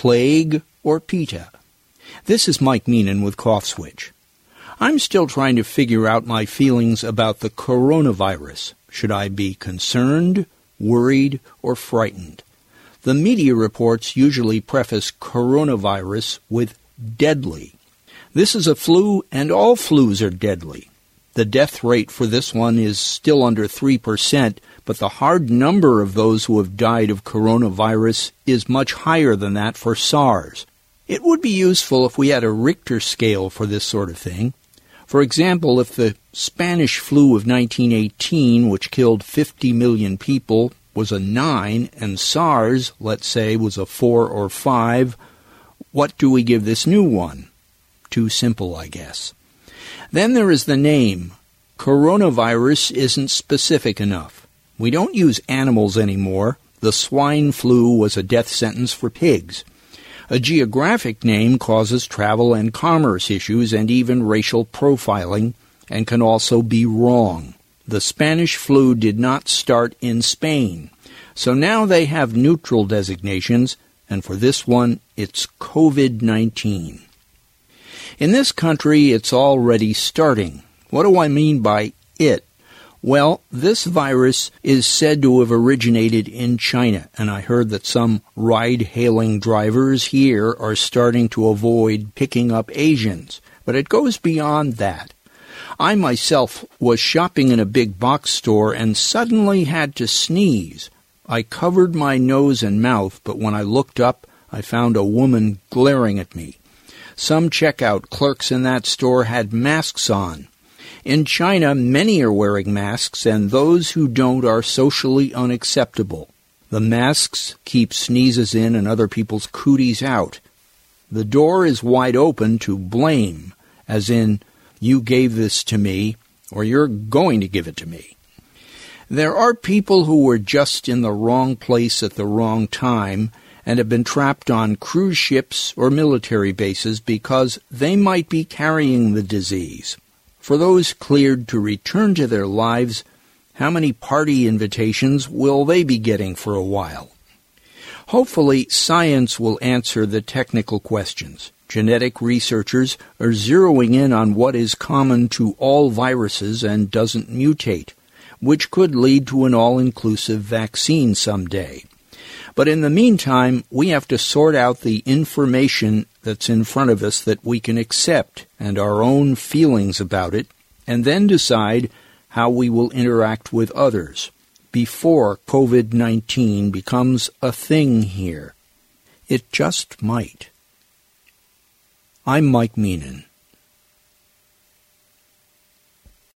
plague or PETA? This is Mike Meenan with Cough Switch. I'm still trying to figure out my feelings about the coronavirus. Should I be concerned, worried, or frightened? The media reports usually preface coronavirus with deadly. This is a flu, and all flus are deadly. The death rate for this one is still under 3%, but the hard number of those who have died of coronavirus is much higher than that for SARS. It would be useful if we had a Richter scale for this sort of thing. For example, if the Spanish flu of 1918, which killed 50 million people, was a 9, and SARS, let's say, was a 4 or 5, what do we give this new one? Too simple, I guess. Then there is the name. Coronavirus isn't specific enough. We don't use animals anymore. The swine flu was a death sentence for pigs. A geographic name causes travel and commerce issues and even racial profiling and can also be wrong. The Spanish flu did not start in Spain. So now they have neutral designations, and for this one, it's COVID 19. In this country, it's already starting. What do I mean by it? Well, this virus is said to have originated in China, and I heard that some ride hailing drivers here are starting to avoid picking up Asians. But it goes beyond that. I myself was shopping in a big box store and suddenly had to sneeze. I covered my nose and mouth, but when I looked up, I found a woman glaring at me. Some checkout clerks in that store had masks on. In China, many are wearing masks, and those who don't are socially unacceptable. The masks keep sneezes in and other people's cooties out. The door is wide open to blame, as in, you gave this to me, or you're going to give it to me. There are people who were just in the wrong place at the wrong time and have been trapped on cruise ships or military bases because they might be carrying the disease. For those cleared to return to their lives, how many party invitations will they be getting for a while? Hopefully, science will answer the technical questions. Genetic researchers are zeroing in on what is common to all viruses and doesn't mutate, which could lead to an all inclusive vaccine someday. But in the meantime, we have to sort out the information that's in front of us that we can accept and our own feelings about it, and then decide how we will interact with others before COVID 19 becomes a thing here. It just might. I'm Mike Meenan.